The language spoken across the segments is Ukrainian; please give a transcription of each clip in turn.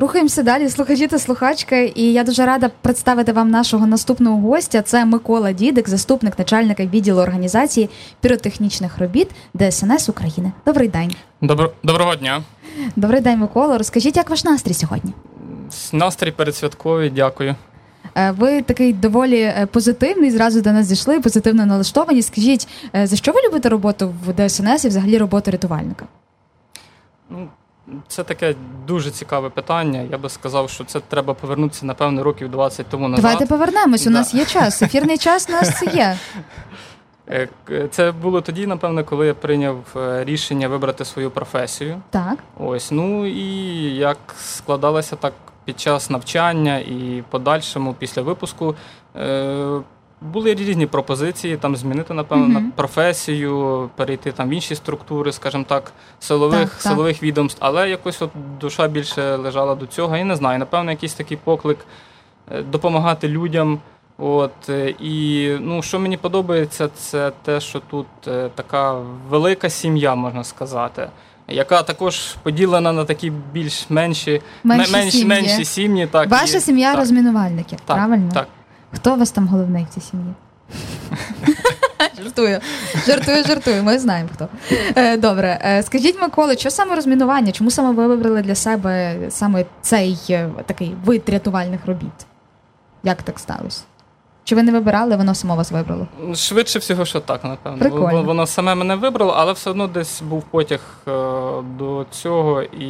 Рухаємося далі, слухачі та слухачки, і я дуже рада представити вам нашого наступного гостя. Це Микола Дідик, заступник начальника відділу організації піротехнічних робіт ДСНС України. Добрий день. Добро, доброго дня. Добрий день, Микола. Розкажіть, як ваш настрій сьогодні? Настрій передсвятковий, дякую. Е, ви такий доволі е, позитивний, зразу до нас зійшли, позитивно налаштовані. Скажіть, е, за що ви любите роботу в ДСНС і взагалі роботу рятувальника? Це таке дуже цікаве питання. Я би сказав, що це треба повернутися, напевно, років 20 тому назад. Давайте повернемось. У Да. нас є час. Ефірний час у нас є. Е, Це було тоді, напевно, коли я прийняв е, рішення вибрати свою професію. Так. Ось, ну і як складалося так під час навчання і подальшому після випуску. Були різні пропозиції там змінити, напевно, на професію, перейти там в інші структури, скажімо так, силових, Так, так. відомств, але якось от душа більше лежала до цього. І не знаю, напевно, якийсь такий поклик е, допомагати людям. От е, і ну, що мені подобається, це те, що тут е, така велика сім'я, можна сказати, яка також поділена на такі більш менші Менші менші, сім'ї. менші сім'ї. Так, Ваша і- сім'я так, розмінувальників, так, правильно? Так. Хто у вас там головний в цій сім'ї? Жартую, жартую, жартую. Ми знаємо хто. Е, Добре, Е, скажіть, Миколи, що саме розмінування? Чому саме ви вибрали для себе саме цей е, такий вид рятувальних робіт? Як так сталося? Чи ви не вибирали, воно само вас вибрало? Швидше всього, що так, напевно. Прикольно. Воно, саме мене вибрало, але все одно десь був потяг е, до цього. І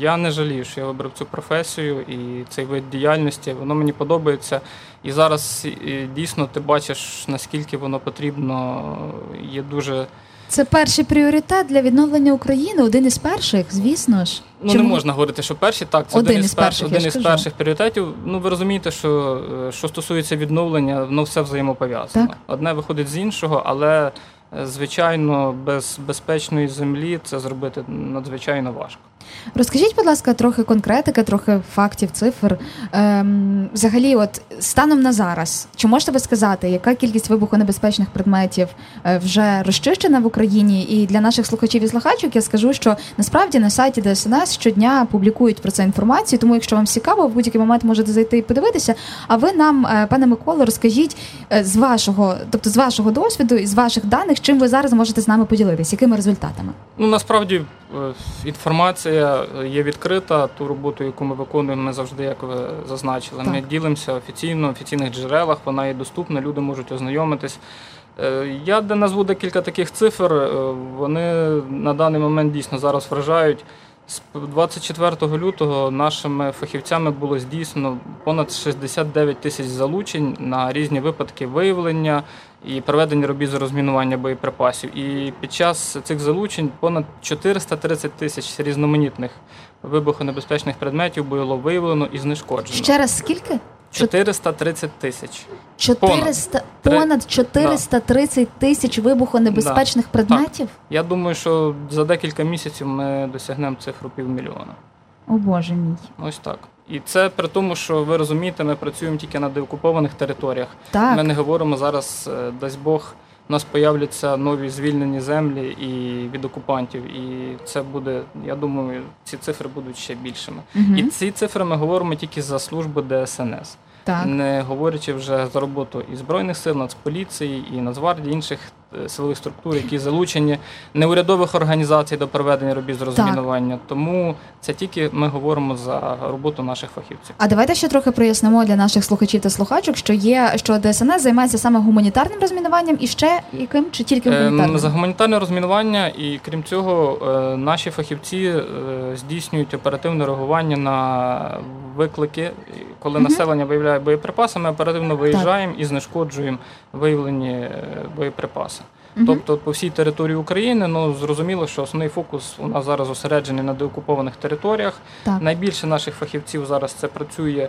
я не жалію, що я вибрав цю професію і цей вид діяльності. Воно мені подобається. І зараз дійсно ти бачиш, наскільки воно потрібно. Є дуже Це перший пріоритет для відновлення України, один із перших, звісно ж. Ну, Чому? не можна говорити, що перші так, це Один один, із перших, один із перших пріоритетів. Ну ви розумієте, що е, що стосується відновлення, воно все взаємопов'язано. Так. Одне виходить з іншого, але е, звичайно, без безпечної землі це зробити надзвичайно важко. Розкажіть, будь ласка, трохи конкретики, трохи фактів, цифр. Ем, взагалі, от станом на зараз, чи можете ви сказати, яка кількість вибухонебезпечних предметів е, вже розчищена в Україні? І для наших слухачів і слухачок я скажу, що насправді на сайті ДСНС щодня публікують про це інформацію. Тому, якщо вам цікаво, в будь-який момент можете зайти і подивитися. А ви нам, е, пане Миколо, розкажіть е, з вашого, тобто з вашого досвіду і з ваших даних, чим ви зараз можете з нами поділитися, якими результатами? Ну насправді інформація є відкрита. Ту роботу, яку ми виконуємо, ми завжди, як ви зазначили, ми ділимося офіційно в офіційних джерелах. Вона є доступна, люди можуть ознайомитись. Е, Я назву декілька таких цифр. е, Вони на даний момент дійсно зараз вражають. З 24 лютого нашими фахівцями було здійснено понад 69 тисяч залучень на різні випадки виявлення і проведення робіт з розмінування боєприпасів. І під час цих залучень понад 430 тисяч різноманітних вибухонебезпечних предметів було виявлено і знешкоджено. Ще раз скільки? 430 тисяч. 400, понад, понад 430 тисяч вибухонебезпечних предметів? Я думаю, що за декілька місяців ми досягнемо цифру півмільйона. О Боже мій. Ось так. І це при тому, що ви розумієте, ми працюємо тільки на деокупованих територіях. Так. Ми не говоримо зараз, е, дасть Бог, у нас появляться нові звільнені землі і від окупантів. І це буде, я думаю, ці цифри будуть ще більшими. Угу. І ці цифри ми говоримо тільки за служби ДСНС, Так. не говорячи вже за роботу і збройних сил, Нацполіції, і Нацгвардії, інших силових структур, які залучені неурядових організацій до проведення робіт з розмінування. Тому це тільки ми говоримо за роботу наших фахівців. А давайте ще трохи прояснимо для наших слухачів та слухачок, що є, що ДСНС займається саме гуманітарним розмінуванням і ще яким чи тільки Ем, гуманітарним? За гуманітарне розмінування, і крім цього, е, наші фахівці е, здійснюють оперативне реагування на виклики. Коли Мгм. населення виявляє боєприпаси, ми оперативно виїжджаємо і знешкоджуємо виявлені е, боєприпаси. Мгм. Тобто по всій території України, ну зрозуміло, що основний фокус у нас зараз зосереджений на деокупованих територіях. Так. Найбільше наших фахівців зараз це працює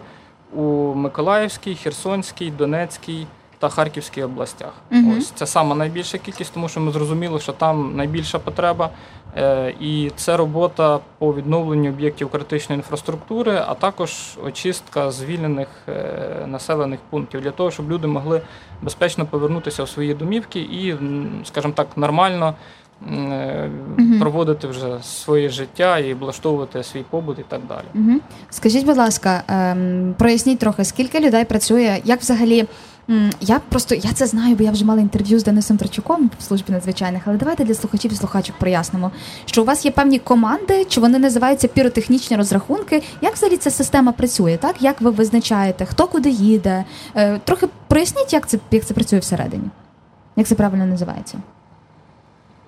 у Миколаївській, Херсонській, Донецькій та Харківській областях. Мгм. Ось це сама найбільша кількість, тому що ми зрозуміли, що там найбільша потреба. Е, І це робота по відновленню об'єктів критичної інфраструктури, а також очистка звільнених е, населених пунктів для того, щоб люди могли безпечно повернутися в свої домівки і, скажімо так, нормально угу. проводити вже своє життя і облаштовувати свій побут і так далі. Угу. Скажіть, будь ласка, ем, проясніть трохи, скільки людей працює, як взагалі. Я просто я це знаю, бо я вже мала інтерв'ю з Денисом Трачуком в службі надзвичайних, але давайте для слухачів і слухачок прояснимо, що у вас є певні команди, чи вони називаються піротехнічні розрахунки. Як взагалі ця система працює? Так як ви визначаєте, хто куди їде? Е, трохи проясніть, як це як це працює всередині, як це правильно називається?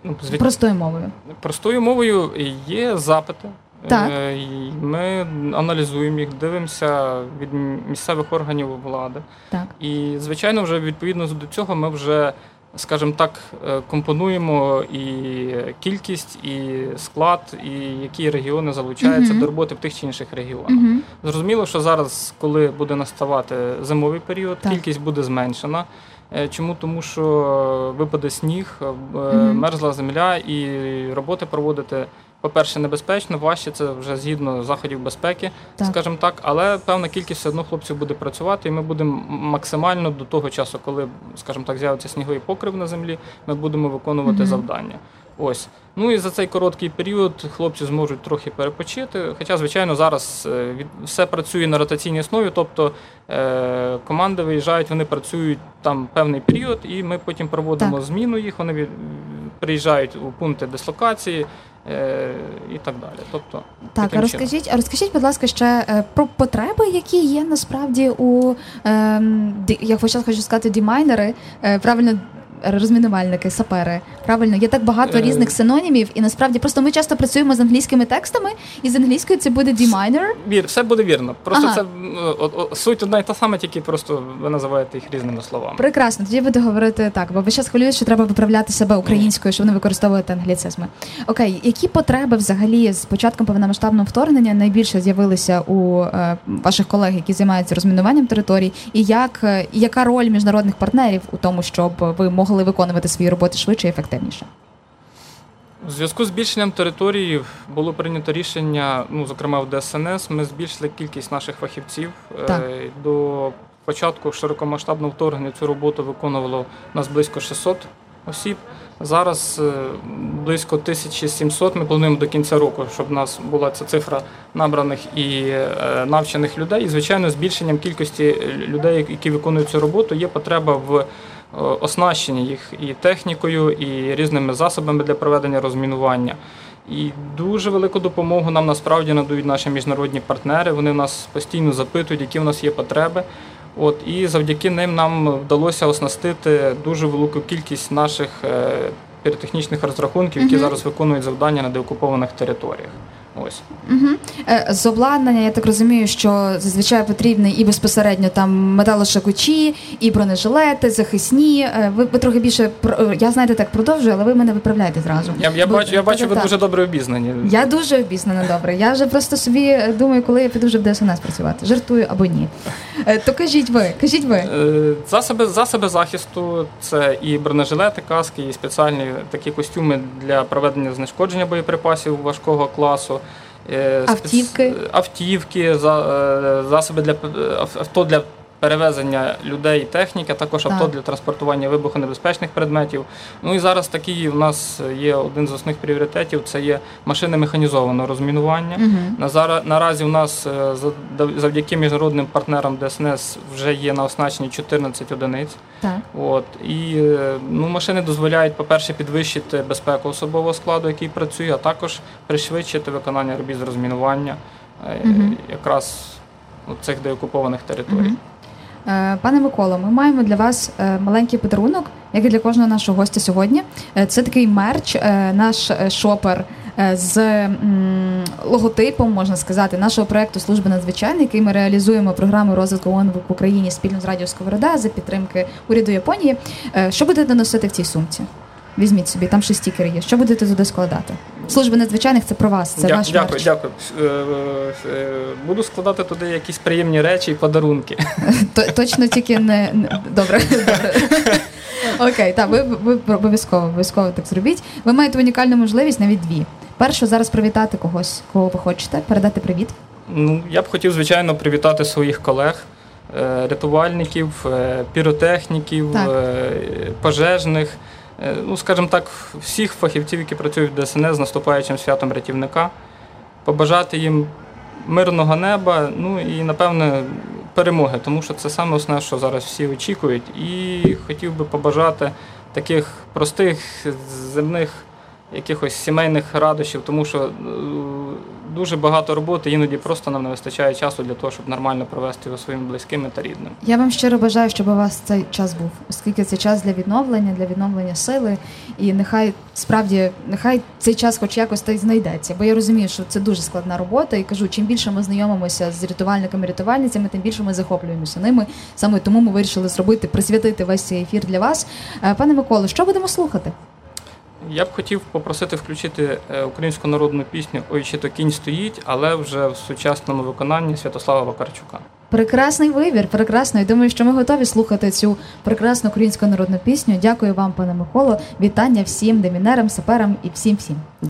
Ну, звід... Простою мовою. Простою мовою є запити. Так. Е, ми аналізуємо їх, дивимося від місцевих органів влади. Так. І, звичайно, вже відповідно до цього ми вже, скажімо так, е, компонуємо і кількість, і склад, і які регіони залучаються угу. до роботи в тих чи інших регіонах. Угу. Зрозуміло, що зараз, коли буде наставати зимовий період, так. кількість буде зменшена. Е, чому? Тому що випаде сніг, угу. мерзла земля, і роботи проводити по-перше, небезпечно, важче це вже згідно заходів безпеки, так. скажімо так, але певна кількість все одно хлопців буде працювати, і ми будемо максимально до того часу, коли, скажімо так, з'явиться сніговий покрив на землі, ми будемо виконувати mm-hmm. завдання. Ось. Ну і за цей короткий період хлопці зможуть трохи перепочити. Хоча, звичайно, зараз е, все працює на ротаційній основі, тобто е, команди виїжджають, вони працюють там певний період, і ми потім проводимо так. зміну їх. Вони від, приїжджають у пункти дислокації. Е, і так далі. Тобто, так, а розкажіть, розкажіть, будь ласка, ще е, про потреби, які є насправді у е, я хочу сказати, дімайнери, е, правильно розмінувальники, сапери. Правильно, є так багато е. різних синонімів, і насправді просто ми часто працюємо з англійськими текстами, і з англійською це буде deminer. Вір, все буде вірно. Просто ага. це о, о, суть одна і та сама, тільки просто ви називаєте їх різними словами. Прекрасно, тоді буду говорити так, бо ви зараз хвилюєте, що треба виправляти себе українською, що вони використовуєте англіцизми. Окей, які потреби взагалі з початком повномасштабного вторгнення найбільше з'явилися у е, ваших колег, які займаються розмінуванням територій, і як е, яка роль міжнародних партнерів у тому, щоб ви могли могли виконувати свої роботи швидше і ефективніше. У зв'язку з збільшенням території було прийнято рішення, ну зокрема в ДСНС, ми збільшили кількість наших фахівців. Так. Е, до початку широкомасштабного вторгнення цю роботу виконувало нас близько 600 осіб. Зараз е, близько 1700. Ми плануємо до кінця року, щоб у нас була ця цифра набраних і е, навчених людей. І звичайно, збільшенням кількості людей, які виконують цю роботу, є потреба в Е, оснащені їх і технікою, і різними засобами для проведення розмінування. І дуже велику допомогу нам насправді надають наші міжнародні партнери. Вони нас постійно запитують, які в нас є потреби. От І завдяки ним нам вдалося оснастити дуже велику кількість наших е, піротехнічних розрахунків, які зараз виконують завдання на деокупованих територіях. Ось угу. з обладнання. Я так розумію, що зазвичай потрібні і безпосередньо там металошакучі, і бронежилети, захисні. Е, ви, ви трохи більше е, я знаєте, так продовжую, але ви мене виправляєте зразу. Я я Бо, бачу, я бачу, ви так. дуже добре обізнані. Я дуже обізнана добре. Я вже просто собі думаю, коли я піду вже в ДСНС працювати. Жартую або ні. То кажіть ви, кажіть ви засоби засоби захисту. Це і бронежилети, каски, і спеціальні такі костюми для проведення знешкодження боєприпасів важкого класу. Е, автівки, автівки, е, засоби для авто для перевезення людей техніки, також авто так. для транспортування вибухонебезпечних предметів. Ну і зараз такий у нас є один з основних пріоритетів це є машини механізованого розмінування. Угу. На наразі у нас е, завдяки міжнародним партнерам ДСНС вже є на оснащенні 14 одиниць. Так. От і ну, машини дозволяють, по-перше, підвищити безпеку особового складу, який працює, а також пришвидшити виконання робіт з розмінування угу. якраз цих деокупованих територій. Угу. Е, пане Миколо, ми маємо для вас е, маленький подарунок, як і для кожного нашого гостя сьогодні. Е, це такий мерч, наш шопер з логотипом, можна сказати, нашого проекту Служби надзвичайної, який ми реалізуємо програму розвитку ООН в Україні спільно з Радіо Сковорода за підтримки уряду Японії. Що будете носити в цій сумці? Візьміть собі, там ще стікери є. Що будете туди складати? Служби надзвичайних це про вас. Це Дя- ваш Дякую, мерч. дякую. Е, е, буду складати туди якісь приємні речі і подарунки. Точно тільки не добре. Окей, так, ви ви обов'язково обов'язково так зробіть. Ви маєте унікальну можливість навіть дві. Перше, зараз привітати когось, кого ви хочете, передати привіт. Ну, я б хотів, звичайно, привітати своїх колег, е, рятувальників, піротехніків, так. пожежних. Е, ну, скажімо так, всіх фахівців, які працюють в ДСНС з наступаючим святом рятівника, побажати їм мирного неба, ну і напевне перемоги, тому що це саме основне, що зараз всі очікують. І хотів би побажати таких простих земних якихось сімейних радощів, тому що е, дуже багато роботи, іноді просто нам не вистачає часу для того, щоб нормально провести його своїми близькими та рідними. Я вам щиро бажаю, щоб у вас цей час був, оскільки це час для відновлення, для відновлення сили, і нехай справді нехай цей час, хоч якось та й знайдеться. Бо я розумію, що це дуже складна робота, і кажу, чим більше ми знайомимося з рятувальниками, рятувальницями, тим більше ми захоплюємося ними. Саме тому ми вирішили зробити, присвятити весь цей ефір для вас. Е, Пане Миколо, що будемо слухати? Я б хотів попросити включити е, українську народну пісню Ой, чи то кінь стоїть, але вже в сучасному виконанні Святослава Вакарчука. Прекрасний вибір, прекрасно. І думаю, що ми готові слухати цю прекрасну українську народну пісню. Дякую вам, пане Миколо. Вітання всім демінерам, саперам і всім всім.